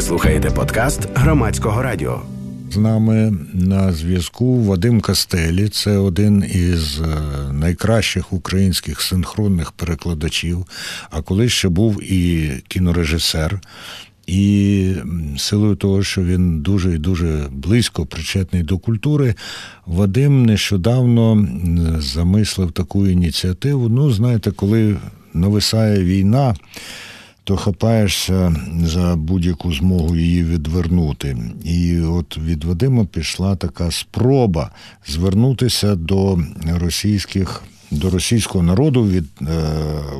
Ви слухаєте подкаст громадського радіо. З нами на зв'язку Вадим Кастелі. Це один із е, найкращих українських синхронних перекладачів. А колись ще був і кінорежисер. І силою того, що він дуже і дуже близько причетний до культури, Вадим нещодавно замислив таку ініціативу. Ну, знаєте, коли нависає війна то хапаєшся за будь-яку змогу її відвернути. І от від Вадима пішла така спроба звернутися до російських. До російського народу від е,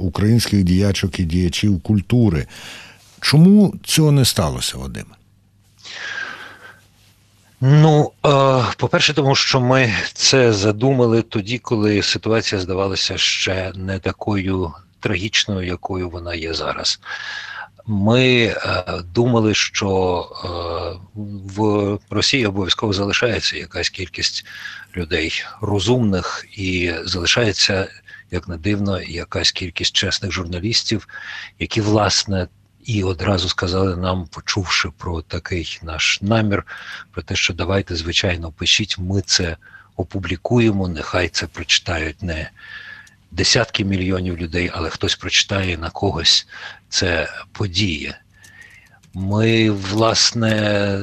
українських діячок і діячів культури. Чому цього не сталося, Вадиме? Ну, е, по-перше, тому що ми це задумали тоді, коли ситуація здавалася ще не такою трагічною, якою вона є зараз. Ми е, думали, що е, в Росії обов'язково залишається якась кількість людей розумних, і залишається, як не дивно, якась кількість чесних журналістів, які власне. І одразу сказали нам, почувши про такий наш намір, про те, що давайте, звичайно, пишіть, ми це опублікуємо, нехай це прочитають не десятки мільйонів людей, але хтось прочитає на когось це подія. Ми, власне,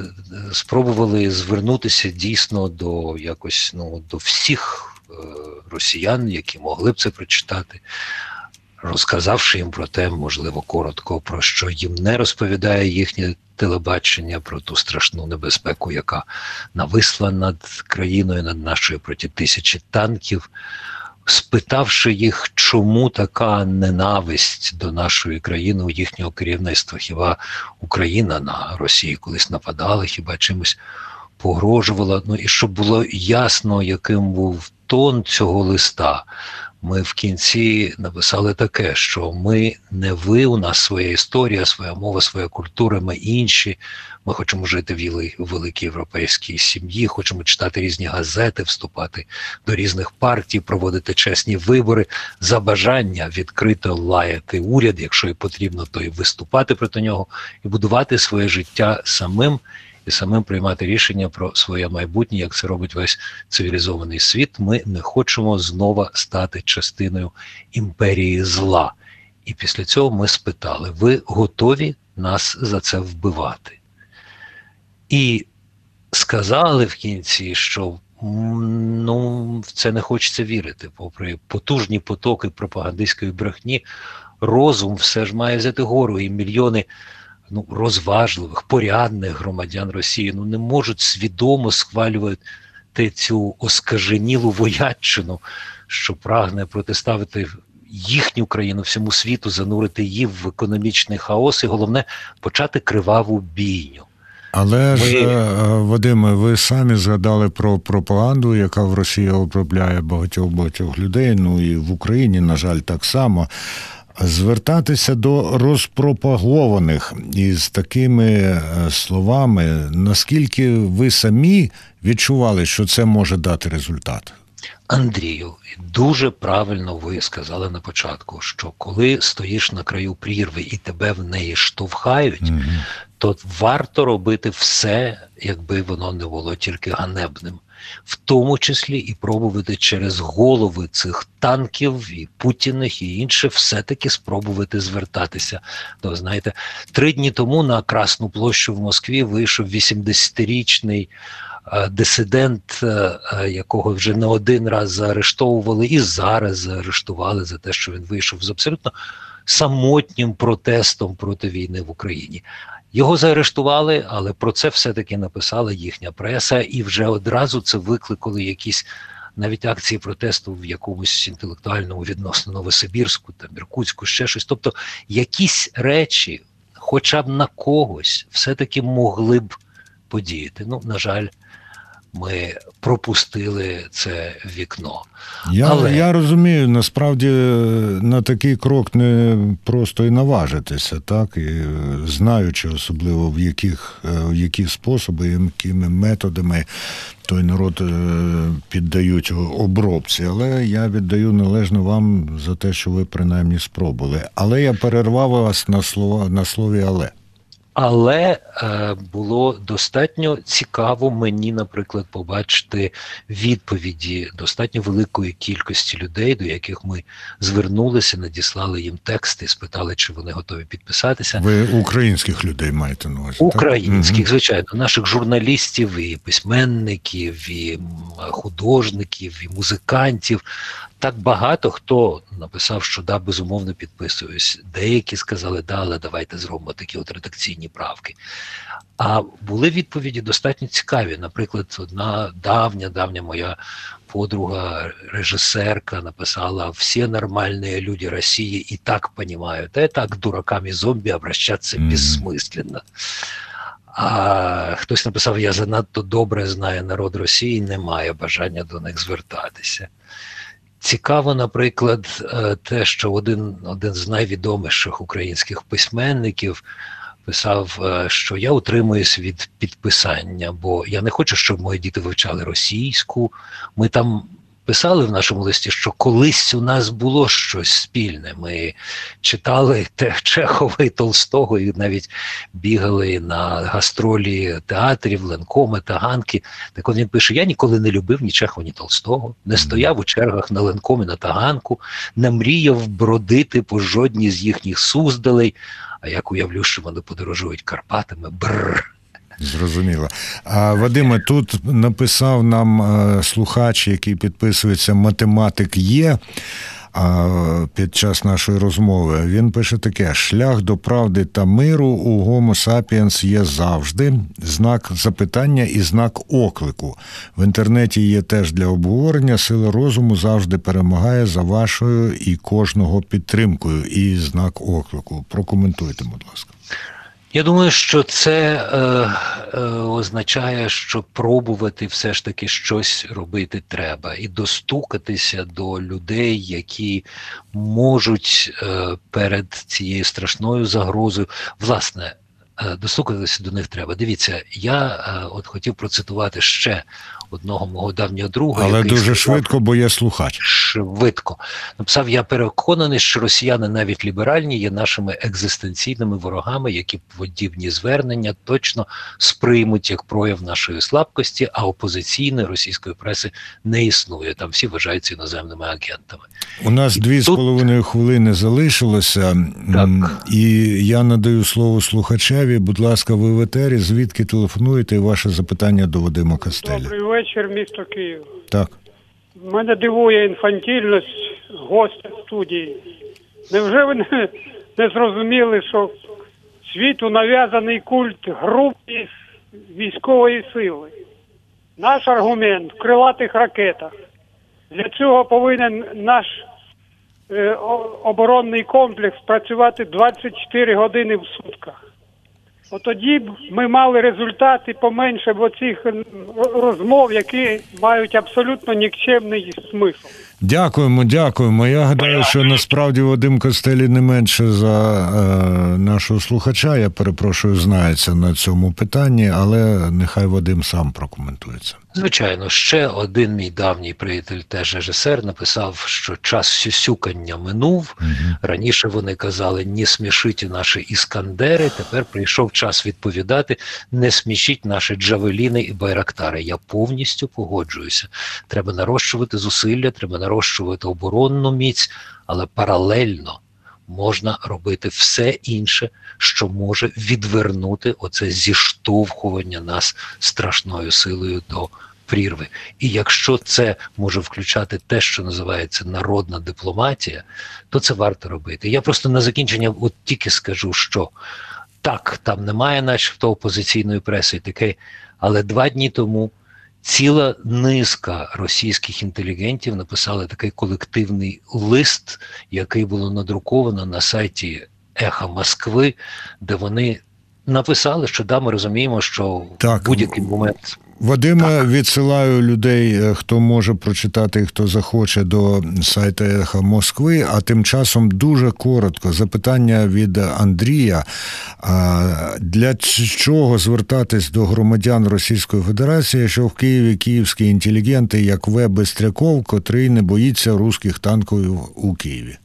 спробували звернутися дійсно до якось ну, до всіх е, росіян, які могли б це прочитати, розказавши їм про те, можливо, коротко, про що їм не розповідає їхнє телебачення, про ту страшну небезпеку, яка нависла над країною, над нашою проти тисячі танків спитавши їх, чому така ненависть до нашої країни у їхнього керівництва, хіба Україна на Росію колись нападала, хіба чимось погрожувала? Ну і щоб було ясно, яким був тон цього листа. Ми в кінці написали таке, що ми не ви, у нас своя історія, своя мова, своя культура, ми інші. Ми хочемо жити в великій європейській сім'ї, хочемо читати різні газети, вступати до різних партій, проводити чесні вибори за бажання відкрито лаяти уряд, якщо і потрібно, то і виступати проти нього, і будувати своє життя самим і самим приймати рішення про своє майбутнє, як це робить весь цивілізований світ. Ми не хочемо знову стати частиною імперії зла. І після цього ми спитали: ви готові нас за це вбивати? І сказали в кінці, що ну, в це не хочеться вірити, попри потужні потоки пропагандистської брехні, розум все ж має взяти гору, і мільйони ну, розважливих, порядних громадян Росії ну, не можуть свідомо схвалювати цю оскаженілу воячину, що прагне протиставити їхню країну всьому світу, занурити її в економічний хаос, і головне почати криваву бійню. Але Ми... ж, е, Вадиме, ви самі згадали про пропаганду, яка в Росії обробляє багатьох багатьох людей. Ну і в Україні, на жаль, так само звертатися до розпропагованих із такими е, словами, наскільки ви самі відчували, що це може дати результат? Андрію, дуже правильно ви сказали на початку, що коли стоїш на краю прірви і тебе в неї штовхають, mm то варто робити все, якби воно не було тільки ганебним в тому числі і пробувати через голови цих танків і путіних і інше, все-таки спробувати звертатися. То знаєте, три дні тому на Красну площу в Москві вийшов 80-річний е, дисидент, е, е, якого вже не один раз заарештовували, і зараз заарештували за те, що він вийшов з абсолютно самотнім протестом проти війни в Україні. Його заарештували, але про це все-таки написала їхня преса, і вже одразу це викликали якісь навіть акції протесту в якомусь інтелектуальному відносно Новосибірську та Іркутську, ще щось. Тобто якісь речі, хоча б на когось, все-таки могли б подіяти. Ну, на жаль ми пропустили це вікно. Я Але... я розумію, насправді на такий крок не просто і наважитися, так і знаючи особливо в яких в які способи, якими методами той народ е, піддають обробці. Але я віддаю належно вам за те, що ви принаймні спробували. Але я перервав вас на слово на слові але. Але е, було достатньо цікаво мені, наприклад, побачити відповіді достатньо великої кількості людей, до яких ми звернулися, надіслали їм тексти, спитали, чи вони готові підписатися. Ви українських людей маєте на увазі? Українських, так? звичайно, наших журналістів, і письменників, і художників, і музикантів. Так багато хто написав, що да, безумовно підписуюсь. Деякі сказали, да, але давайте зробимо такі от редакційні правки. А були відповіді достатньо цікаві. Наприклад, одна давня, давня моя подруга, режисерка, написала: всі нормальні люди Росії і так розуміють, а так дураками зомбі обращатися mm-hmm. безсмисленно. А хтось написав: Я занадто добре знаю народ Росії, не має бажання до них звертатися. Цікаво, наприклад, е, те, що один один з найвідоміших українських письменників писав, е, що я утримуюсь від підписання, бо я не хочу, щоб мої діти вивчали російську. Ми там писали в нашому листі, що колись у нас було щось спільне. Ми читали Чехова і Толстого, і навіть бігали на гастролі театрів, ленкоми, таганки. Так от він пише: я ніколи не любив ні Чехова, ні Толстого, не стояв у чергах на ленкомі на таганку, не мріяв бродити по жодній з їхніх суздалей. А як уявлю, що вони подорожують Карпатами, бррр. Зрозуміло. А Вадиме, тут написав нам е, слухач, який підписується математик є. Під час нашої розмови він пише таке: шлях до правди та миру у Homo sapiens є завжди знак запитання і знак оклику. В інтернеті є теж для обговорення. Сила розуму завжди перемагає за вашою і кожного підтримкою. І знак оклику. Прокоментуйте, будь ласка. Я думаю, що це е, е, означає, що пробувати все ж таки щось робити треба, і достукатися до людей, які можуть е, перед цією страшною загрозою, власне, е, достукатися до них треба. Дивіться, я е, от хотів процитувати ще одного мого давнього друга. Але дуже сказав, швидко, бо є слухач. Швидко. Написав: я переконаний, що росіяни навіть ліберальні є нашими екзистенційними ворогами, які подібні звернення точно сприймуть як прояв нашої слабкості, а опозиційної російської преси не існує. Там всі вважаються іноземними агентами. У нас дві Тут... з половиною хвилини залишилося, так. і я надаю слово слухачеві. Будь ласка, ви в етері, звідки телефонуєте і ваше запитання до Вадима Кастеля? Вечір, місто Київ. Так. Мене дивує інфантільність гостя студії. Невже ви не, не зрозуміли, що світу нав'язаний культ групи військової сили? Наш аргумент в крилатих ракетах. Для цього повинен наш е, оборонний комплекс працювати 24 години в сутках. От тоді б ми мали результати поменше б оцих розмов, які мають абсолютно нікчемний смисл. Дякуємо, дякуємо. Я гадаю, що насправді Вадим Костелі не менше за е, нашого слухача. Я перепрошую, знається на цьому питанні, але нехай Вадим сам прокоментується. Звичайно, ще один мій давній приятель, теж режисер, написав, що час сюсюкання минув. Угу. Раніше вони казали не смішіть наші іскандери. Тепер прийшов час відповідати: не смішіть наші джавеліни і байрактари. Я повністю погоджуюся. Треба нарощувати зусилля, треба нарощувати оборонну міць, але паралельно можна робити все інше, що може відвернути оце зіштовхування нас страшною силою до прірви. І якщо це може включати те, що називається народна дипломатія, то це варто робити. Я просто на закінчення от тільки скажу, що так, там немає, начебто опозиційної преси, таке, але два дні тому. Ціла низка російських інтелігентів написали такий колективний лист, який було надруковано на сайті Еха Москви, де вони написали, що да, ми розуміємо, що так, в будь-який момент Вадима відсилаю людей, е, хто може прочитати, хто захоче до сайту Еха Москви. А тим часом дуже коротко запитання від Андрія: для чого звертатись до громадян Російської Федерації, що в Києві київські інтелігенти, як В. Бестряков, котрий не боїться руських танків у Києві?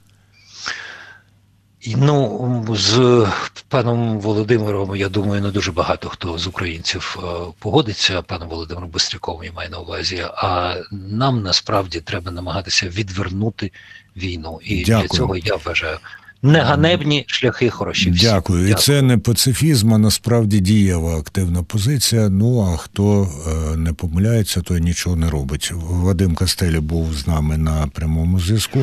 Ну, з паном Володимиром, я думаю, не дуже багато хто з українців е, погодиться. Паном Володимиром Бистряковим я маю на увазі. А нам насправді треба намагатися відвернути війну. І Дякую. для цього я вважаю неганебні шляхи хорошів. Дякую. Дякую. І це не пацифізм, а насправді дієва активна позиція. Ну а хто е, не помиляється, той нічого не робить. Вадим Кастелі був з нами на прямому зв'язку.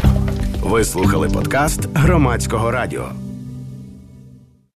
Ви слухали подкаст громадського радіо.